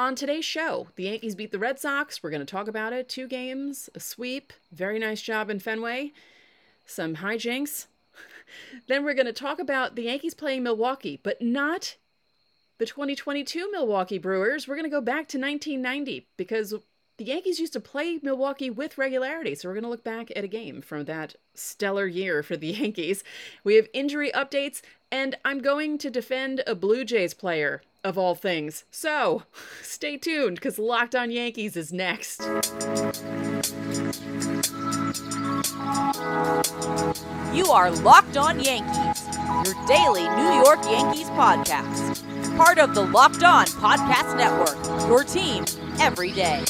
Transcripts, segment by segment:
on today's show, the Yankees beat the Red Sox. We're going to talk about it. Two games, a sweep, very nice job in Fenway, some hijinks. then we're going to talk about the Yankees playing Milwaukee, but not the 2022 Milwaukee Brewers. We're going to go back to 1990 because the Yankees used to play Milwaukee with regularity. So we're going to look back at a game from that stellar year for the Yankees. We have injury updates, and I'm going to defend a Blue Jays player of all things. So stay tuned because Locked On Yankees is next. You are Locked On Yankees, your daily New York Yankees podcast. Part of the Locked On Podcast Network, your team every day.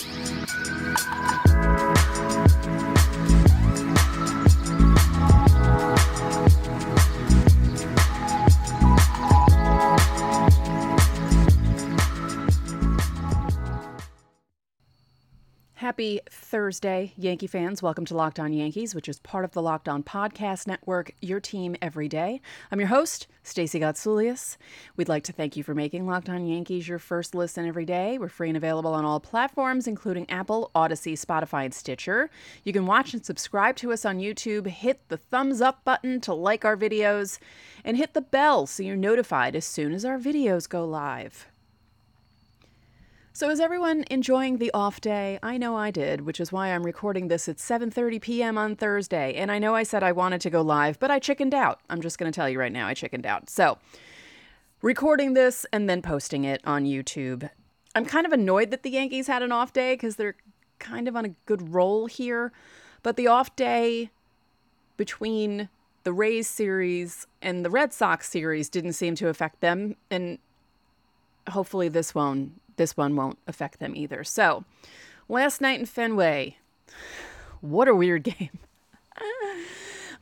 Happy Thursday, Yankee fans. Welcome to Locked On Yankees, which is part of the Locked On Podcast Network, your team every day. I'm your host, Stacey Gotsoulias. We'd like to thank you for making Locked On Yankees your first listen every day. We're free and available on all platforms, including Apple, Audacy, Spotify, and Stitcher. You can watch and subscribe to us on YouTube. Hit the thumbs up button to like our videos, and hit the bell so you're notified as soon as our videos go live. So is everyone enjoying the off day? I know I did, which is why I'm recording this at 7:30 p.m. on Thursday. And I know I said I wanted to go live, but I chickened out. I'm just going to tell you right now I chickened out. So, recording this and then posting it on YouTube. I'm kind of annoyed that the Yankees had an off day cuz they're kind of on a good roll here, but the off day between the Rays series and the Red Sox series didn't seem to affect them and hopefully this won't this one won't affect them either. So, last night in Fenway, what a weird game.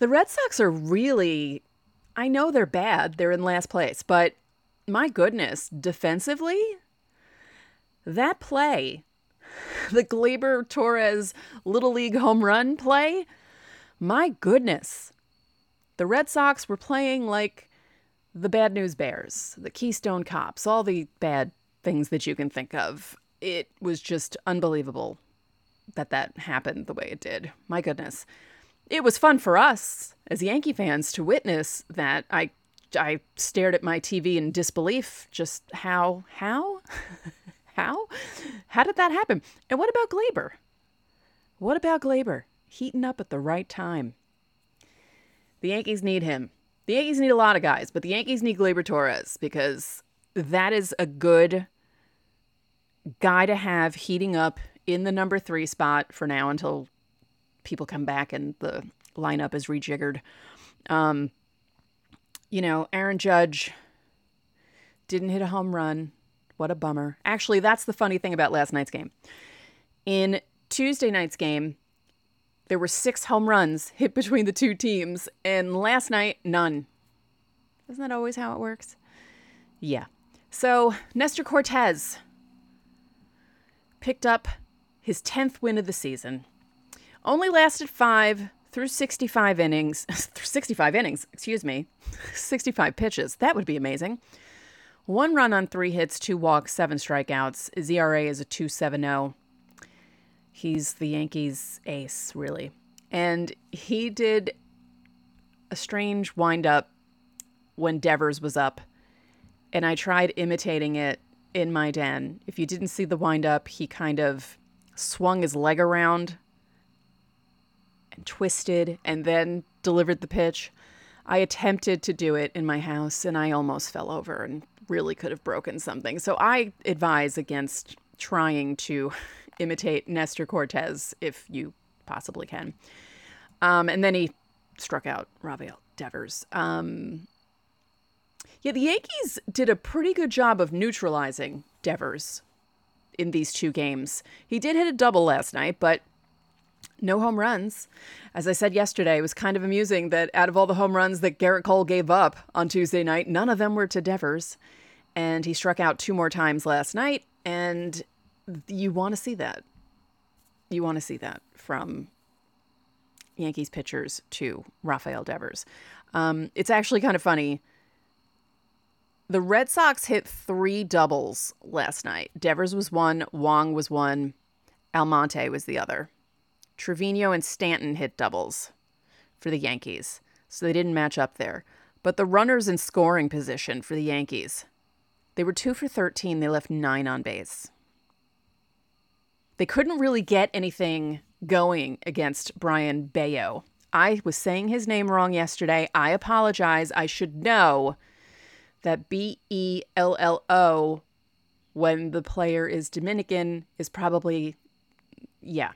the Red Sox are really, I know they're bad, they're in last place, but my goodness, defensively, that play, the Gleyber Torres Little League home run play, my goodness. The Red Sox were playing like the Bad News Bears, the Keystone Cops, all the bad things that you can think of. It was just unbelievable that that happened the way it did. My goodness. It was fun for us as Yankee fans to witness that. I I stared at my TV in disbelief just how how how how did that happen? And what about Gleyber? What about Gleyber? Heating up at the right time. The Yankees need him. The Yankees need a lot of guys, but the Yankees need Gleyber Torres because that is a good guy to have heating up in the number three spot for now until people come back and the lineup is rejiggered. Um, you know, Aaron Judge didn't hit a home run. What a bummer. Actually, that's the funny thing about last night's game. In Tuesday night's game, there were six home runs hit between the two teams, and last night, none. Isn't that always how it works? Yeah. So, Nestor Cortes picked up his 10th win of the season. Only lasted five through 65 innings. 65 innings, excuse me. 65 pitches. That would be amazing. One run on three hits, two walks, seven strikeouts. His ERA is a 2.70. He's the Yankees' ace, really. And he did a strange windup when Devers was up. And I tried imitating it in my den. If you didn't see the windup, he kind of swung his leg around and twisted and then delivered the pitch. I attempted to do it in my house and I almost fell over and really could have broken something. So I advise against trying to imitate Nestor Cortes if you possibly can. Um, and then he struck out Rafael Devers. Um, yeah, the Yankees did a pretty good job of neutralizing Devers in these two games. He did hit a double last night, but no home runs. As I said yesterday, it was kind of amusing that out of all the home runs that Gerrit Cole gave up on Tuesday night, none of them were to Devers. And he struck out two more times last night, and you want to see that. You want to see that from Yankees pitchers to Rafael Devers. Um, it's actually kind of funny The Red Sox hit three doubles last night. Devers was one, Wong was one, Almonte was the other. Trevino and Stanton hit doubles for the Yankees, so they didn't match up there. But the runners in scoring position for the Yankees, they were two for 13. They left nine on base. They couldn't really get anything going against Brayan Bello. I was saying his name wrong yesterday. I apologize. I should know that B E L L O, when the player is Dominican, is probably, yeah,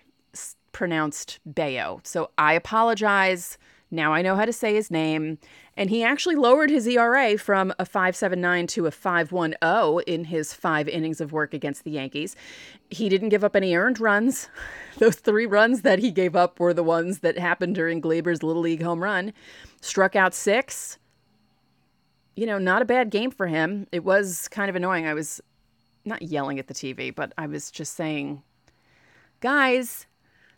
pronounced Bayo. So I apologize. Now I know how to say his name. And he actually lowered his ERA from a 5.79 to a 5.10 in his five innings of work against the Yankees. He didn't give up any earned runs. Those three runs that he gave up were the ones that happened during Gleyber's Little League home run. Struck out six. You know, not a bad game for him. It was kind of annoying. I was not yelling at the TV, but I was just saying, guys,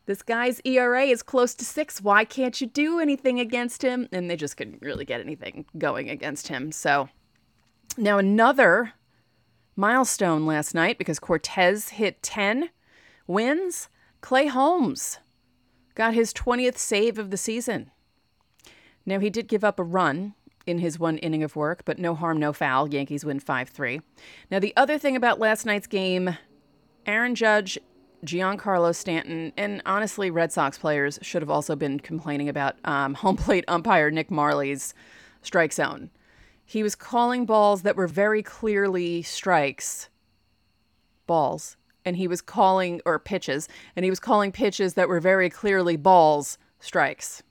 this guy's ERA is close to six. Why can't you do anything against him? And they just couldn't really get anything going against him. So now another milestone last night because Cortes hit 10 wins. Clay Holmes got his 20th save of the season. Now he did give up a run in his one inning of work, but no harm, no foul. Yankees win 5 3. Now, the other thing about last night's game, Aaron Judge Giancarlo Stanton, and honestly, Red Sox players should have also been complaining about um, home plate umpire Nick Mahrley's strike zone. He was calling balls that were very clearly strikes, balls, and he was calling, or pitches, and he was calling pitches that were very clearly balls, strikes.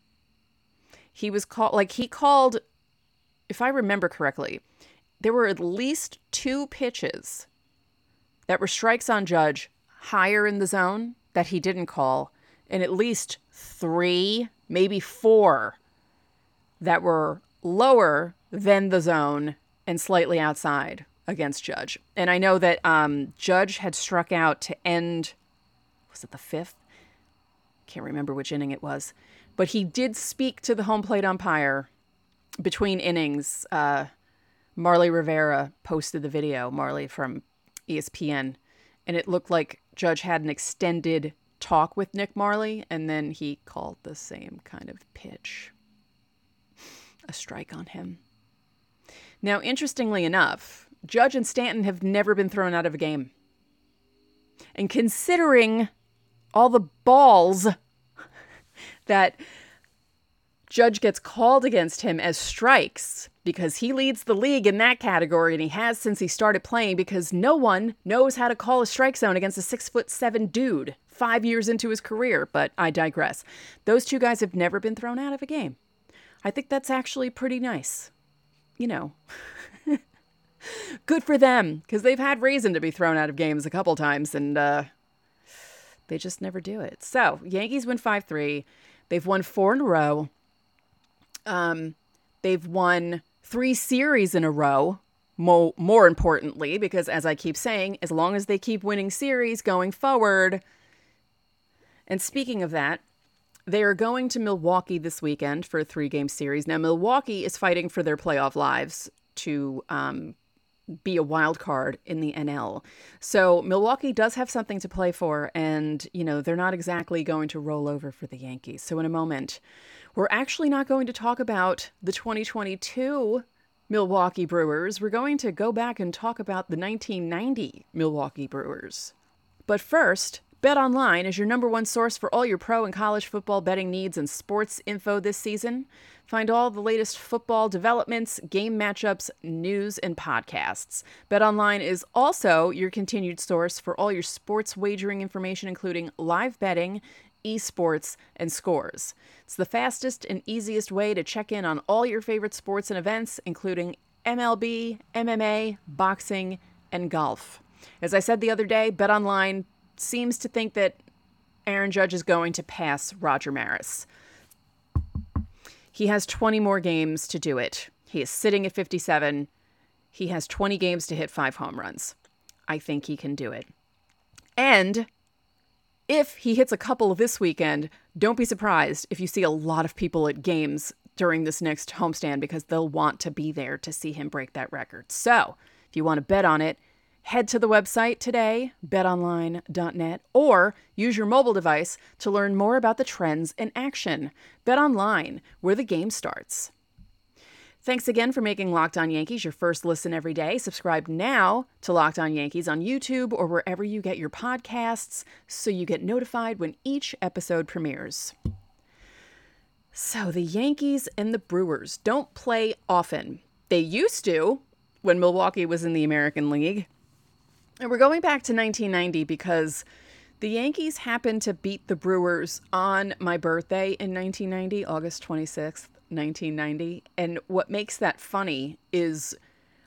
He was called, like, he called, if I remember correctly, there were at least two pitches that were strikes on Judge higher in the zone that he didn't call, and at least three, maybe four that were lower than the zone and slightly outside against Judge. And I know that um, Judge had struck out to end, was it the fifth? Can't remember which inning it was. But he did speak to the home plate umpire between innings. Uh, Marly Rivera posted the video, Marly from ESPN, and it looked like Judge had an extended talk with Nick Mahrley, and then he called the same kind of pitch a strike on him. Now, interestingly enough, Judge and Stanton have never been thrown out of a game. And considering all the balls that Judge gets called against him as strikes because he leads the league in that category and he has since he started playing because no one knows how to call a strike zone against a six foot seven dude five years into his career. But I digress. Those two guys have never been thrown out of a game. I think that's actually pretty nice. You know, good for them because they've had reason to be thrown out of games a couple times and uh, they just never do it. So, Yankees win 5 3. They've won four in a row. Um, they've won three series in a row. Mo- more importantly, because as I keep saying, as long as they keep winning series going forward. And speaking of that, they are going to Milwaukee this weekend for a three game series. Now, Milwaukee is fighting for their playoff lives to um, be a wild card in the NL. So Milwaukee does have something to play for, and, you know, they're not exactly going to roll over for the Yankees. So, in a moment, we're actually not going to talk about the 2022 Milwaukee Brewers. We're going to go back and talk about the 1990 Milwaukee Brewers. But first, Bet Online is your number one source for all your pro and college football betting needs and sports info this season. Find all the latest football developments, game matchups, news, and podcasts. Bet Online is also your continued source for all your sports wagering information, including live betting esports, and scores. It's the fastest and easiest way to check in on all your favorite sports and events, including MLB, MMA, boxing, and golf. As I said the other day, BetOnline seems to think that Aaron Judge is going to pass Roger Maris. He has 20 more games to do it. He is sitting at 57. He has 20 games to hit five home runs. I think he can do it. And if he hits a couple this weekend, don't be surprised if you see a lot of people at games during this next homestand because they'll want to be there to see him break that record. So, if you want to bet on it, head to the website today, betonline.net, or use your mobile device to learn more about the trends in action. Bet online, where the game starts. Thanks again for making Locked On Yankees your first listen every day. Subscribe now to Locked On Yankees on YouTube or wherever you get your podcasts so you get notified when each episode premieres. So, the Yankees and the Brewers don't play often. They used to when Milwaukee was in the American League. And we're going back to 1990 because the Yankees happened to beat the Brewers on my birthday in 1990, August 26th. 1990. And what makes that funny is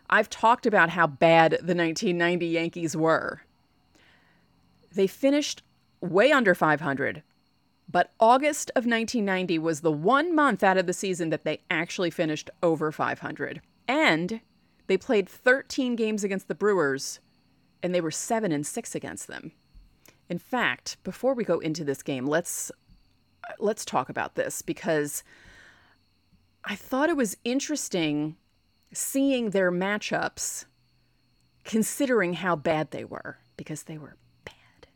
I've talked about how bad the 1990 Yankees were. They finished way under 500, but August of 1990 was the one month out of the season that they actually finished over 500. And they played 13 games against the Brewers, and they were 7 and 6 against them. In fact, before we go into this game, let's let's talk about this because I thought it was interesting seeing their matchups, considering how bad they were, because they were bad.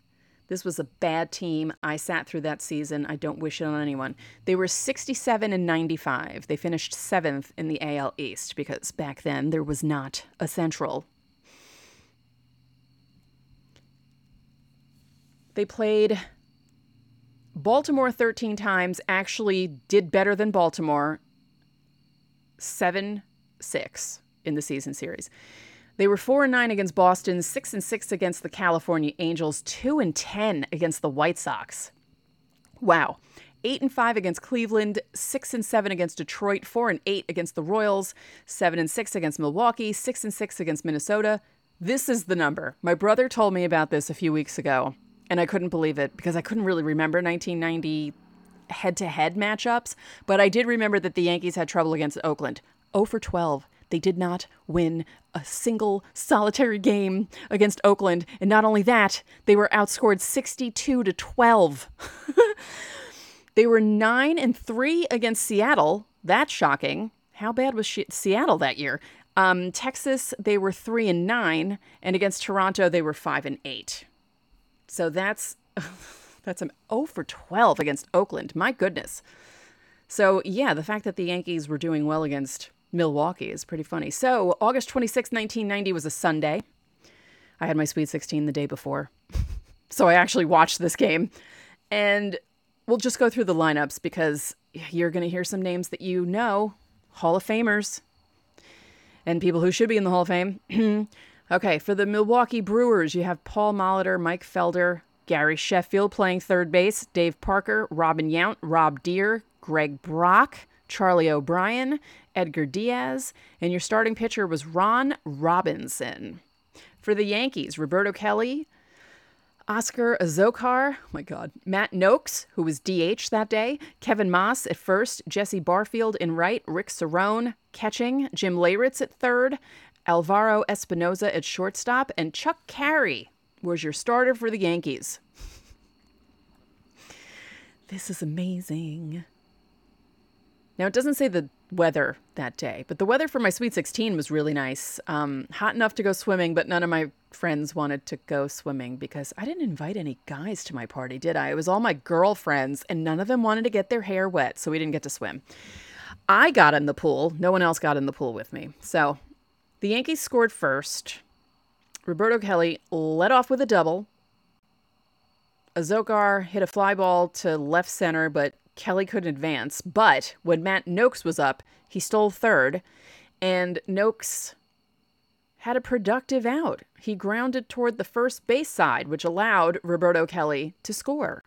This was a bad team. I sat through that season. I don't wish it on anyone. They were 67 and 95. They finished seventh in the AL East because back then there was not a Central. They played Baltimore 13 times, actually did better than Baltimore 7 6 in the season series. They were 4 and 9 against Boston, 6 and 6 against the California Angels, 2 and 10 against the White Sox. Wow. 8 and 5 against Cleveland, 6 and 7 against Detroit, 4 and 8 against the Royals, 7 and 6 against Milwaukee, 6 and 6 against Minnesota. This is the number. My brother told me about this a few weeks ago, and I couldn't believe it because I couldn't really remember 1990 head to head matchups, but I did remember that the Yankees had trouble against Oakland. 0 for 12. They did not win a single solitary game against Oakland. And not only that, they were outscored 62 to 12. they were 9 and 3 against Seattle. That's shocking. How bad was Seattle that year? Um, Texas, they were 3 and 9, and against Toronto, they were 5 and 8. So that's That's an 0 for 12 against Oakland. My goodness. So, yeah, the fact that the Yankees were doing well against Milwaukee is pretty funny. So, August 26, 1990 was a Sunday. I had my Sweet 16 the day before. so, I actually watched this game. And we'll just go through the lineups because you're going to hear some names that you know Hall of Famers and people who should be in the Hall of Fame. okay, for the Milwaukee Brewers, you have Paul Molitor, Mike Felder, Gary Sheffield playing third base, Dave Parker, Robin Yount, Rob Deer, Greg Brock, Charlie O'Brien, Edgar Diaz, and your starting pitcher was Ron Robinson. For the Yankees, Roberto Kelly, Oscar Azocar, oh my God, Matt Nokes, who was DH that day, Kevin Moss at first, Jesse Barfield in right, Rick Cerone catching, Jim Leyritz at third, Alvaro Espinoza at shortstop, and Chuck Cary was your starter for the Yankees. This is amazing. Now, it doesn't say the weather that day, but the weather for my Sweet 16 was really nice. Um, hot enough to go swimming, but none of my friends wanted to go swimming because I didn't invite any guys to my party, did I? It was all my girlfriends, and none of them wanted to get their hair wet, so we didn't get to swim. I got in the pool. No one else got in the pool with me. So the Yankees scored first. Roberto Kelly led off with a double. Azocar hit a fly ball to left center, but Kelly couldn't advance. But when Matt Nokes was up, he stole third, and Nokes had a productive out. He grounded toward the first base side, which allowed Roberto Kelly to score.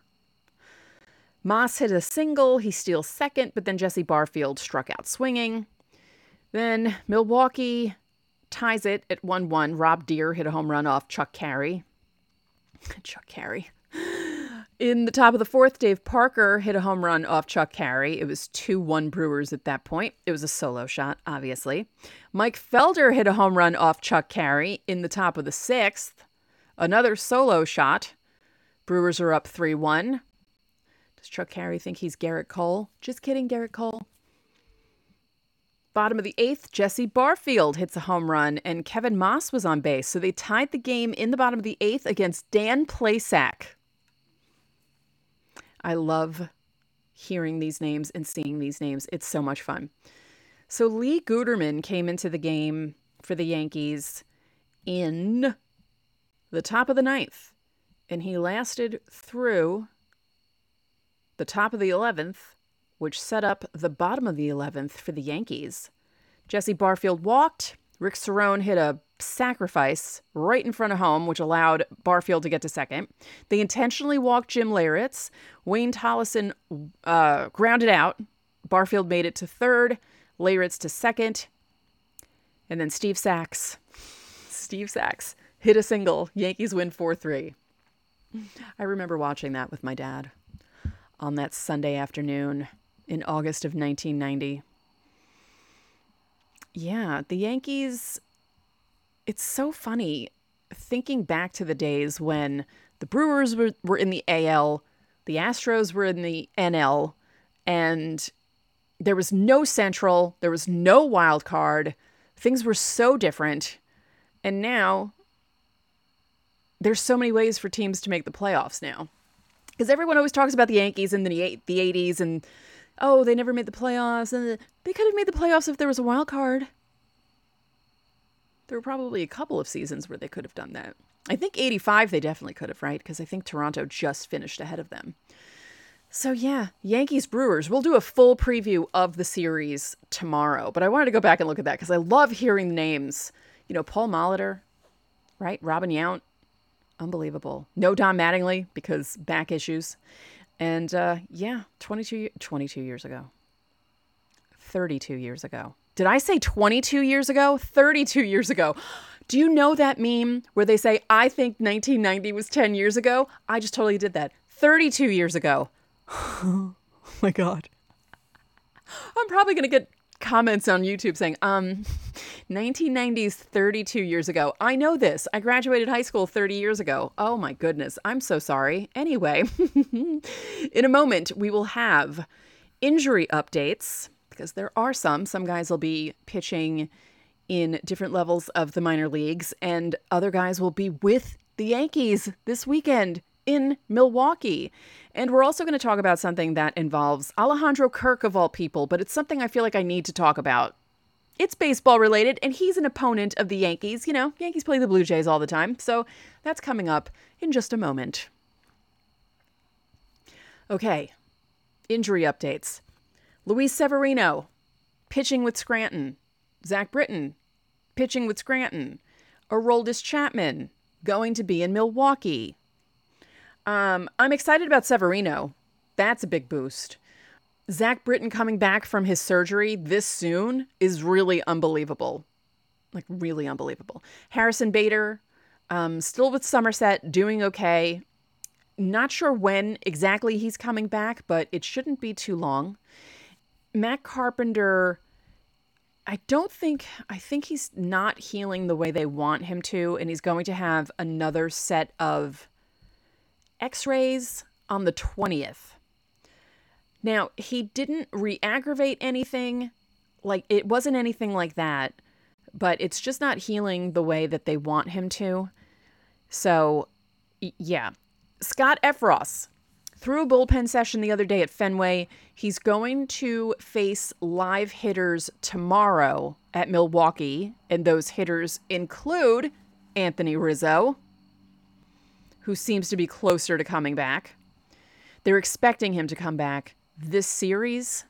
Moss hit a single, he steals second, but then Jesse Barfield struck out swinging. Then Milwaukee ties it at 1 1. Rob Deer hit a home run off Chuck Cary. Chuck Cary. In the top of the fourth, Dave Parker hit a home run off Chuck Cary. It was 2 1 Brewers at that point. It was a solo shot, obviously. Mike Felder hit a home run off Chuck Cary in the top of the sixth. Another solo shot. Brewers are up 3 1. Does Chuck Cary think he's Gerrit Cole? Just kidding, Gerrit Cole. Bottom of the eighth, Jesse Barfield hits a home run, and Kevin Moss was on base. So they tied the game in the bottom of the eighth against Dan Plesac. I love hearing these names and seeing these names. It's so much fun. So Lee Guetterman came into the game for the Yankees in the top of the ninth, and he lasted through the top of the 11th, which set up the bottom of the 11th for the Yankees. Jesse Barfield walked. Rick Cerone hit a sacrifice right in front of home, which allowed Barfield to get to second. They intentionally walked Jim Leyritz. Wayne Tolleson uh, grounded out. Barfield made it to third, Leyritz to second, and then Steve Sax. Steve Sax hit a single. Yankees win 4 3. I remember watching that with my dad on that Sunday afternoon in August of 1990. Yeah, the Yankees it's so funny thinking back to the days when the Brewers were, were in the AL, the Astros were in the NL, and there was no Central, there was no wild card. Things were so different. And now there's so many ways for teams to make the playoffs now. Because everyone always talks about the Yankees in the, the 80s and, oh, they never made the playoffs. And they could have made the playoffs if there was a wild card. There were probably a couple of seasons where they could have done that. I think 85 they definitely could have, right? Because I think Toronto just finished ahead of them. So yeah, Yankees Brewers. We'll do a full preview of the series tomorrow, but I wanted to go back and look at that because I love hearing names. You know, Paul Molitor, right? Robin Yount, unbelievable. No Don Mattingly because back issues. And uh, yeah, 22, 22 years ago. 32 years ago. Did I say 22 years ago? 32 years ago. Do you know that meme where they say, I think 1990 was 10 years ago? I just totally did that. 32 years ago. oh my God. I'm probably going to get comments on YouTube saying, um, 1990s 32 years ago. I know this. I graduated high school 30 years ago. Oh my goodness. I'm so sorry. Anyway, in a moment, we will have injury updates because there are some. Some guys will be pitching in different levels of the minor leagues, and other guys will be with the Yankees this weekend in Milwaukee. And we're also going to talk about something that involves Alejandro Kirk, of all people, but it's something I feel like I need to talk about. It's baseball related, and he's an opponent of the Yankees. You know, Yankees play the Blue Jays all the time, so that's coming up in just a moment. Okay, injury updates. Luis Severino, pitching with Scranton. Zach Britton, pitching with Scranton. Aroldis Chapman, going to be in Milwaukee. Um, I'm excited about Severino. That's a big boost. Zach Britton coming back from his surgery this soon is really unbelievable. Like, really unbelievable. Harrison Bader, um, still with Somerset, doing okay. Not sure when exactly he's coming back, but it shouldn't be too long. Matt Carpenter, I don't think, I think he's not healing the way they want him to, and he's going to have another set of x rays on the 20th. Now, he didn't re aggravate anything, like, it wasn't anything like that, but it's just not healing the way that they want him to. So, yeah. Scott Effross, threw a bullpen session the other day at Fenway. He's going to face live hitters tomorrow at Milwaukee, and those hitters include Anthony Rizzo, who seems to be closer to coming back. They're expecting him to come back this series,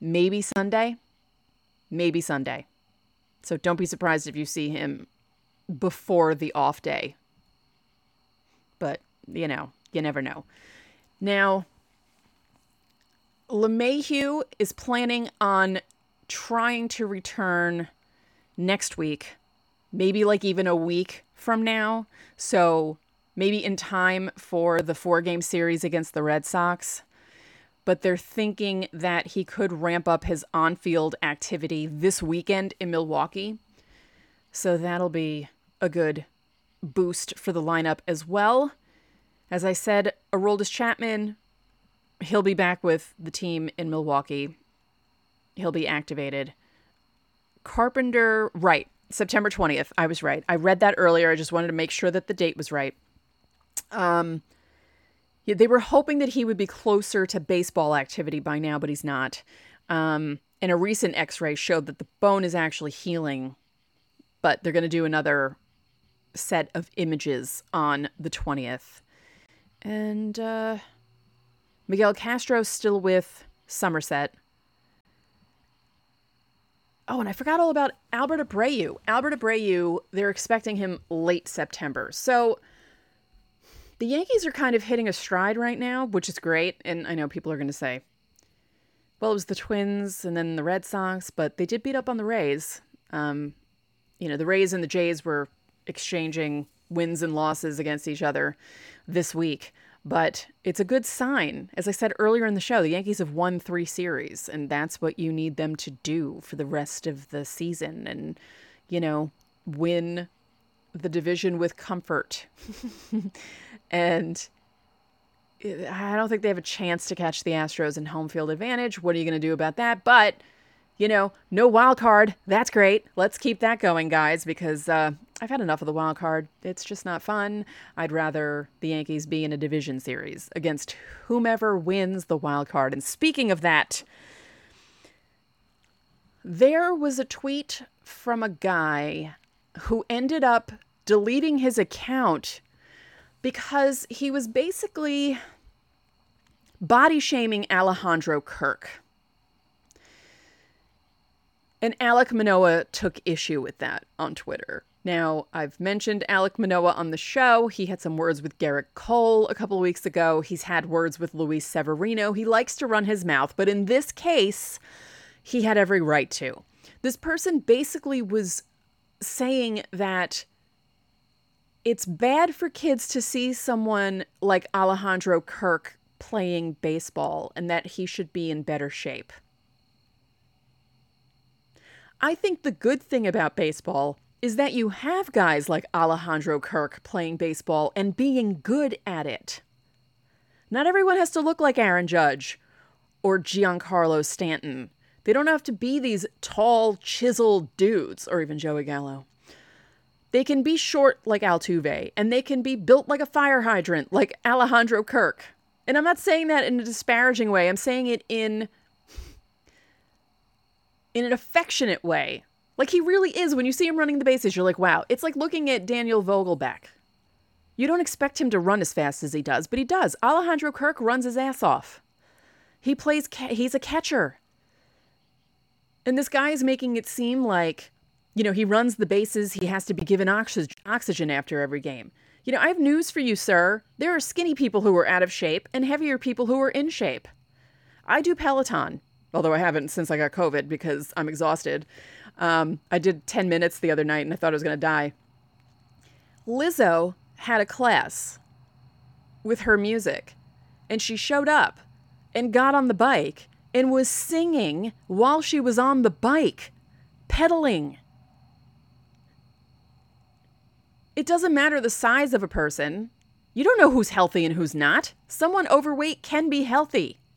maybe Sunday, maybe Sunday. So don't be surprised if you see him before the off day. But, you know, you never know. Now, LeMahieu is planning on trying to return next week, maybe like even a week from now. So maybe in time for the four game series against the Red Sox. But they're thinking that he could ramp up his on field activity this weekend in Milwaukee. So that'll be a good boost for the lineup as well. As I said, Aroldis Chapman, he'll be back with the team in Milwaukee. he'll be activated. Carpenter, right. September 20th. I was right. I read that earlier. I just wanted to make sure that the date was right. Um, yeah, they were hoping that he would be closer to baseball activity by now, but he's not. Um, and a recent x ray showed that the bone is actually healing, but they're going to do another set of images on the 20th. And uh, Miguel Castro's still with Somerset. Oh, and I forgot all about Albert Abreu. Albert Abreu, they're expecting him late September. So the Yankees are kind of hitting a stride right now, which is great. And I know people are going to say, well, it was the Twins and then the Red Sox, but they did beat up on the Rays. Um, you know, the Rays and the Jays were exchanging wins and losses against each other this week. But it's a good sign. As I said earlier in the show, the Yankees have won three series, and that's what you need them to do for the rest of the season and, you know, win the division with comfort. and I don't think they have a chance to catch the Astros in home field advantage. What are you going to do about that? But you know, no wild card. That's great. Let's keep that going, guys, because uh, I've had enough of the wild card. It's just not fun. I'd rather the Yankees be in a division series against whomever wins the wild card. And speaking of that, there was a tweet from a guy who ended up deleting his account because he was basically body shaming Alejandro Kirk. And Alek Manoah took issue with that on Twitter. Now, I've mentioned Alek Manoah on the show. He had some words with Gerrit Cole a couple of weeks ago. He's had words with Luis Severino. He likes to run his mouth, but in this case, he had every right to. This person basically was saying that it's bad for kids to see someone like Alejandro Kirk playing baseball and that he should be in better shape. I think the good thing about baseball is that you have guys like Alejandro Kirk playing baseball and being good at it. Not everyone has to look like Aaron Judge or Giancarlo Stanton. They don't have to be these tall, chiseled dudes, or even Joey Gallo. They can be short like Altuve, and they can be built like a fire hydrant like Alejandro Kirk. And I'm not saying that in a disparaging way, I'm saying it in in an affectionate way. Like he really is. When you see him running the bases, you're like, wow. It's like looking at Daniel Vogelbach. You don't expect him to run as fast as he does, but he does. Alejandro Kirk runs his ass off. He plays, ca- he's a catcher. And this guy is making it seem like, you know, he runs the bases, he has to be given oxy- oxygen after every game. You know, I have news for you, sir. There are skinny people who are out of shape and heavier people who are in shape. I do Peloton although I haven't since I got COVID because I'm exhausted. Um, I did 10 minutes the other night and I thought I was going to die. Lizzo had a class with her music, and she showed up and got on the bike and was singing while she was on the bike, pedaling. It doesn't matter the size of a person. You don't know who's healthy and who's not. Someone overweight can be healthy.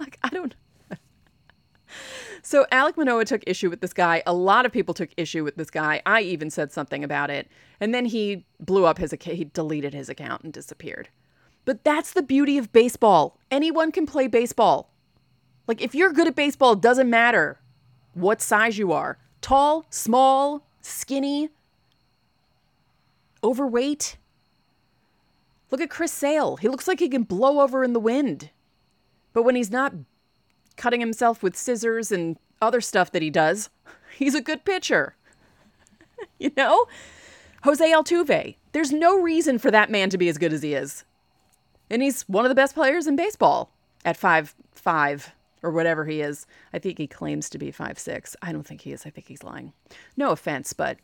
Like, I don't so Alek Manoah took issue with this guy. A lot of people took issue with this guy. I even said something about it. And then he blew up his account. He deleted his account and disappeared. But that's the beauty of baseball. Anyone can play baseball. Like if you're good at baseball, it doesn't matter what size you are. Tall, small, skinny, overweight. Look at Chris Sale. He looks like he can blow over in the wind. But when he's not cutting himself with scissors and other stuff that he does. He's a good pitcher. you know? Jose Altuve. There's no reason for that man to be as good as he is. And he's one of the best players in baseball at five five or whatever he is. I think he claims to be five six. I don't think he is. I think he's lying. No offense, but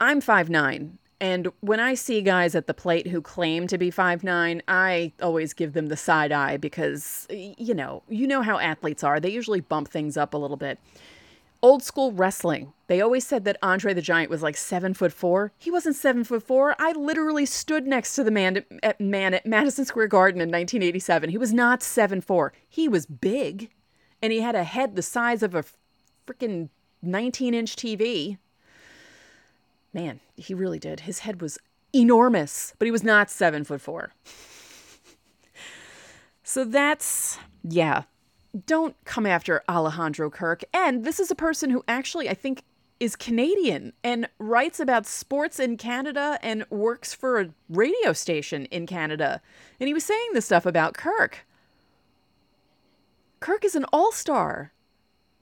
I'm five nine and when I see guys at the plate who claim to be five nine, I always give them the side eye because, you know, you know how athletes are. They usually bump things up a little bit. Old school wrestling, they always said that Andre the Giant was like seven foot four. He wasn't seven foot four. I literally stood next to the man at, man at Madison Square Garden in 1987. He was not seven four. He was big and he had a head the size of a freaking 19 inch TV. Man, he really did. His head was enormous, but he was not seven foot four. so that's, yeah. Don't come after Alejandro Kirk. And this is a person who actually, I think, is Canadian and writes about sports in Canada and works for a radio station in Canada. And he was saying this stuff about Kirk. Kirk is an all star.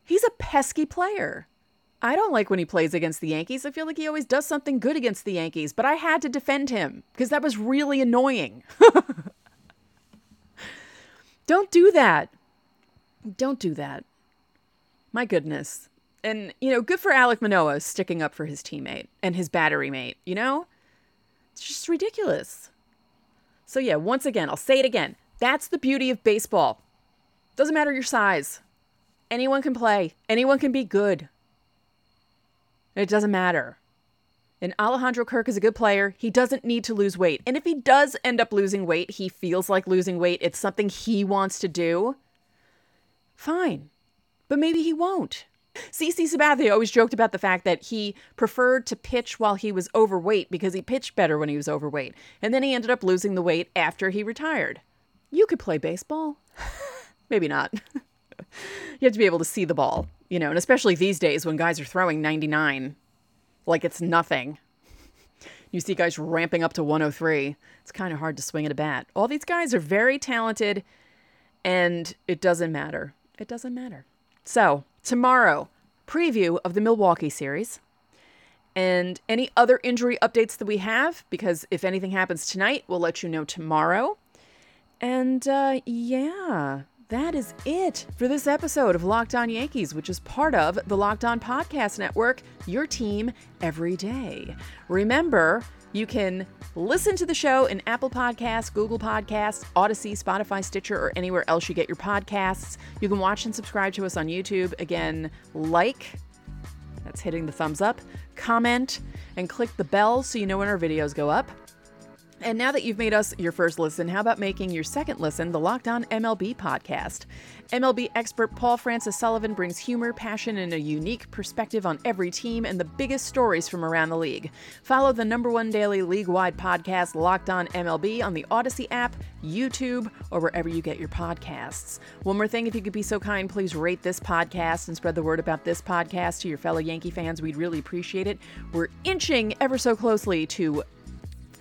He's a pesky player. I don't like when he plays against the Yankees. I feel like he always does something good against the Yankees, but I had to defend him because that was really annoying. don't do that. Don't do that. My goodness. And, you know, good for Alek Manoah sticking up for his teammate and his battery mate, you know? It's just ridiculous. So, yeah, once again, I'll say it again. That's the beauty of baseball. Doesn't matter your size. Anyone can play, anyone can be good. It doesn't matter. And Alejandro Kirk is a good player. He doesn't need to lose weight. And if he does end up losing weight, he feels like losing weight, it's something he wants to do, fine. But maybe he won't. CC Sabathia always joked about the fact that he preferred to pitch while he was overweight because he pitched better when he was overweight. And then he ended up losing the weight after he retired. You could play baseball. Maybe not. you have to be able to see the ball, you know, and especially these days when guys are throwing 99 like it's nothing. You see guys ramping up to 103. It's kind of hard to swing at a bat. All these guys are very talented, and it doesn't matter. It doesn't matter. So, tomorrow, preview of the Milwaukee series and any other injury updates that we have, because if anything happens tonight, we'll let you know tomorrow. And uh, yeah, that is it for this episode of Locked On Yankees, which is part of the Locked On Podcast Network, your team every day. Remember, you can listen to the show in Apple Podcasts, Google Podcasts, Audacy, Spotify, Stitcher, or anywhere else you get your podcasts. You can watch and subscribe to us on YouTube. Again, like, that's hitting the thumbs up, comment, and click the bell so you know when our videos go up. And now that you've made us your first listen, how about making your second listen the Locked On MLB podcast? MLB expert Paul Francis Sullivan brings humor, passion, and a unique perspective on every team and the biggest stories from around the league. Follow the number one daily league wide podcast, Locked On MLB, on the Audacy app, YouTube, or wherever you get your podcasts. One more thing, if you could be so kind, please rate this podcast and spread the word about this podcast to your fellow Yankee fans. We'd really appreciate it. We're inching ever so closely to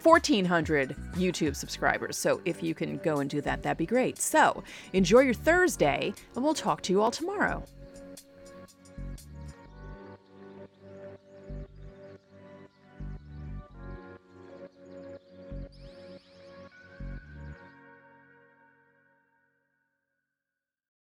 1,400 YouTube subscribers. So if you can go and do that, that'd be great. So enjoy your Thursday, and we'll talk to you all tomorrow.